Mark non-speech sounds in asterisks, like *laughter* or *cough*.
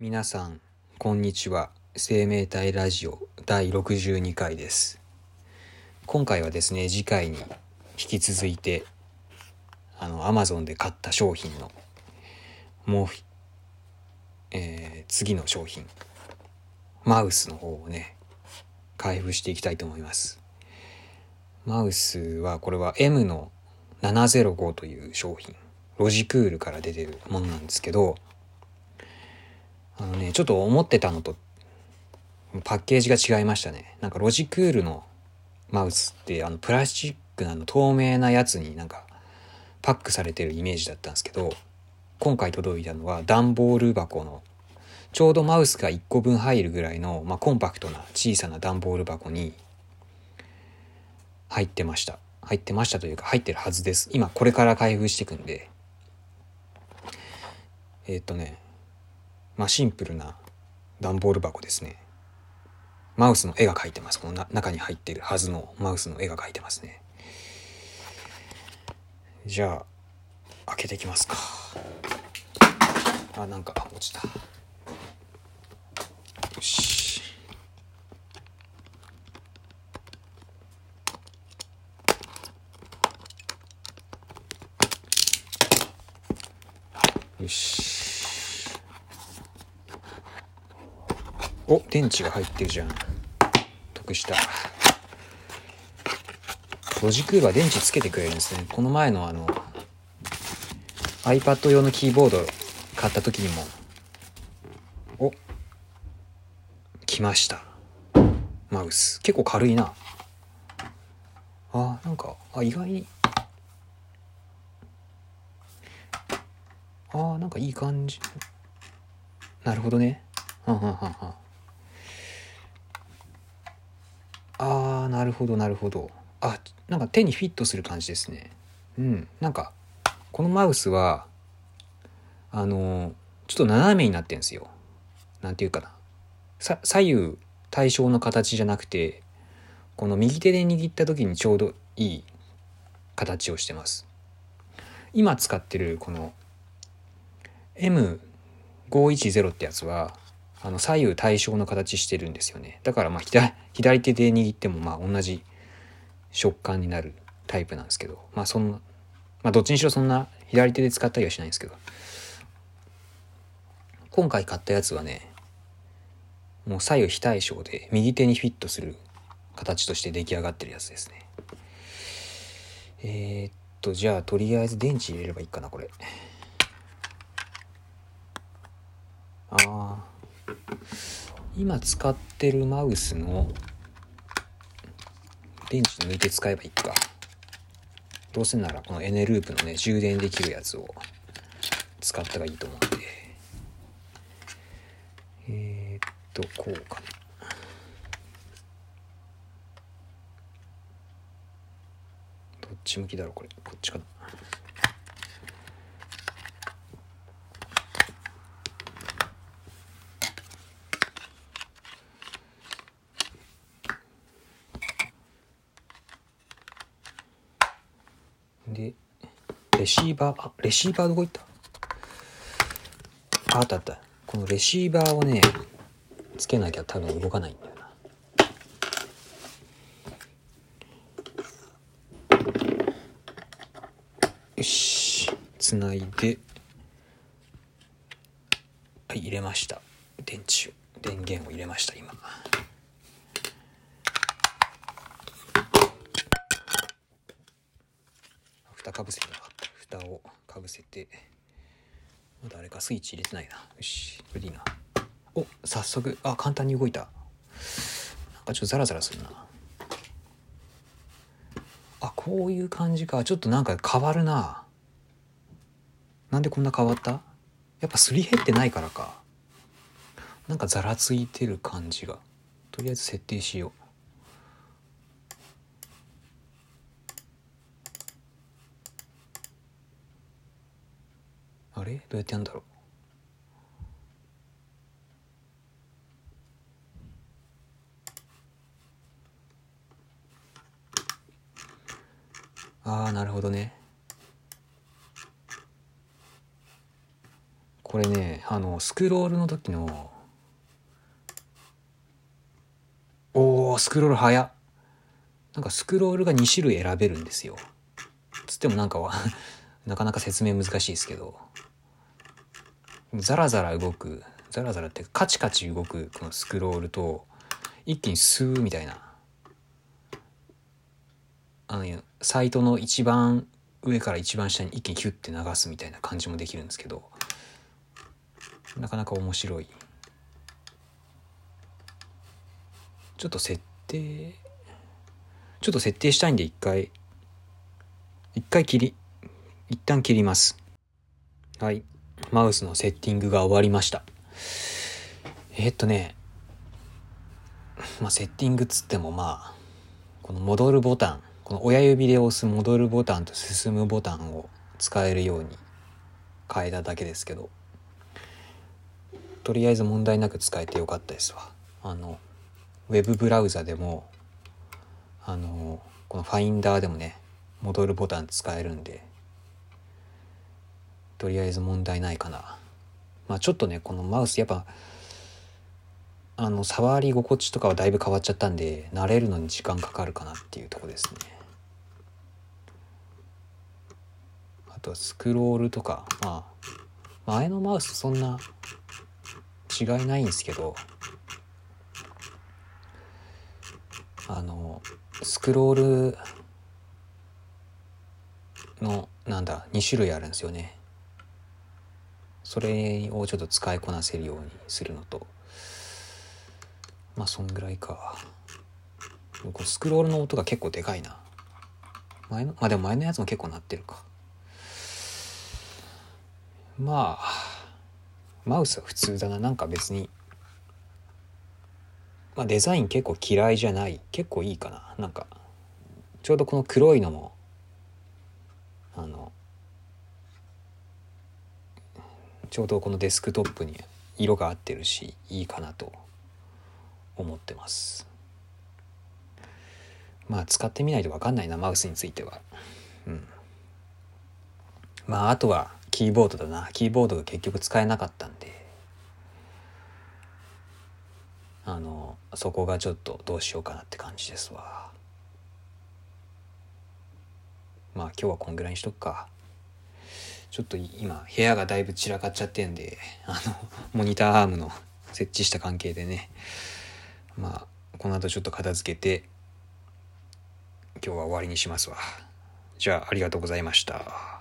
皆さんこんにちは。生命体ラジオ第62回です。今回はですね次回に引き続いてあの Amazon で買った商品のもう、えー、次の商品マウスの方をね開封していきたいと思います。マウスはこれは M の705という商品。ロジクールから出てるものなんですけどちょっと思ってたのとパッケージが違いましたね。なんかロジクールのマウスってあのプラスチックなの透明なやつになんかパックされてるイメージだったんですけど今回届いたのは段ボール箱のちょうどマウスが1個分入るぐらいの、まあ、コンパクトな小さな段ボール箱に入ってました。入ってましたというか入ってるはずです。今これから開封していくんで。えー、っとねまあシンプルな段ボール箱ですね。マウスの絵が描いてます。この中に入っているはずのマウスの絵が描いてますね。じゃあ開けていきますか。あなんか落ちた。よし。よし。お電池が入ってるじゃん。得した。ロジクールは電池つけてくれるんですね。この前のあの iPad 用のキーボード買った時にも。お来ました。マウス。結構軽いな。あなんかあ意外。にあなんかいい感じ。なるほどね。はんはんはんはん。なるほどなるほど。あなんか手にフィットする感じですね。うん。なんかこのマウスはあのちょっと斜めになってんですよ。なんていうかな。左右対称の形じゃなくてこの右手で握った時にちょうどいい形をしてます。今使ってるこの M510 ってやつはあの左右対称の形してるんですよね。だからまあ左手で握ってもまあ同じ食感になるタイプなんですけどまあそんなまあどっちにしろそんな左手で使ったりはしないんですけど。今回買ったやつはねもう左右非対称で右手にフィットする形として出来上がってるやつですね。えー、っとじゃあとりあえず電池入れればいいかなこれ。ああ今使ってるマウスの電池抜いて使えばいいか。どうせならこのエネループのね充電できるやつを使った方がいいと思うんで。えー、っとこうかな。どっち向きだろうこれ。こっちかなでレシーバーあレシーバーどこ行った？あったあった。このレシーバーをねつけなきゃ多分動かないんだよな。よし。つないで。はい入れました。電池を。電源を入れました今。蓋かぶせてな蓋をかぶせてまだあれかスイッチ入れてないな。よしこれでいいな。お早速あ簡単に動いた。なんかちょっとザラザラするな。あこういう感じか。ちょっとなんか変わるな。なんでこんな変わった？やっぱすり減ってないからか。なんかざらついてる感じが。とりあえず設定しよう。あれ？どうやってやるんだろう？ああなるほどね。これねあのスクロールの時のおースクロール早っ。なんかスクロールが2種類選べるんですよ。つってもなんかは *laughs* なかなか説明難しいですけど。ザラザラ動く。ザラザラってカチカチ動くこのスクロールと一気にスーみたいな。あのサイトの一番上から一番下に一気にヒュッて流すみたいな感じもできるんですけどなかなか面白い。ちょっと設定ちょっと設定したいんで一回一回切り一旦切ります。はい。マウスのセッティングが終わりました。えー、っとねまあセッティングつってもまあこの戻るボタンこの親指で押す戻るボタンと進むボタンを使えるように変えただけですけどとりあえず問題なく使えてよかったですわ。あのウェブブラウザでもあのこのファインダーでもね戻るボタン使えるんでとりあえず問題ないかな。まあちょっとねこのマウスやっぱあの触り心地とかはだいぶ変わっちゃったんで慣れるのに時間かかるかなっていうとこですね。あとはスクロールとかまあ前のマウスそんな違いないんですけどあのスクロールのなんだ2種類あるんですよね。それをちょっと使いこなせるようにするのとまあそんぐらいか。こスクロールの音が結構でかいな。前のまあでも前のやつも結構鳴ってるか。まあマウスは普通だな。なんか別にまあデザイン結構嫌いじゃない。結構いいかな。なんかちょうどこの黒いのもあのちょうどこのデスクトップに色が合ってるしいいかなと思ってます。まあ使ってみないと分かんないなマウスについては。うん。まああとはキーボードだな。キーボードが結局使えなかったんで。あのそこがちょっとどうしようかなって感じですわ。まあ今日はこんぐらいにしとくか。ちょっと今部屋がだいぶ散らかっちゃってんであの *laughs* モニターアームの *laughs* 設置した関係でね。まあこの後ちょっと片付けて今日は終わりにしますわ。じゃあありがとうございました。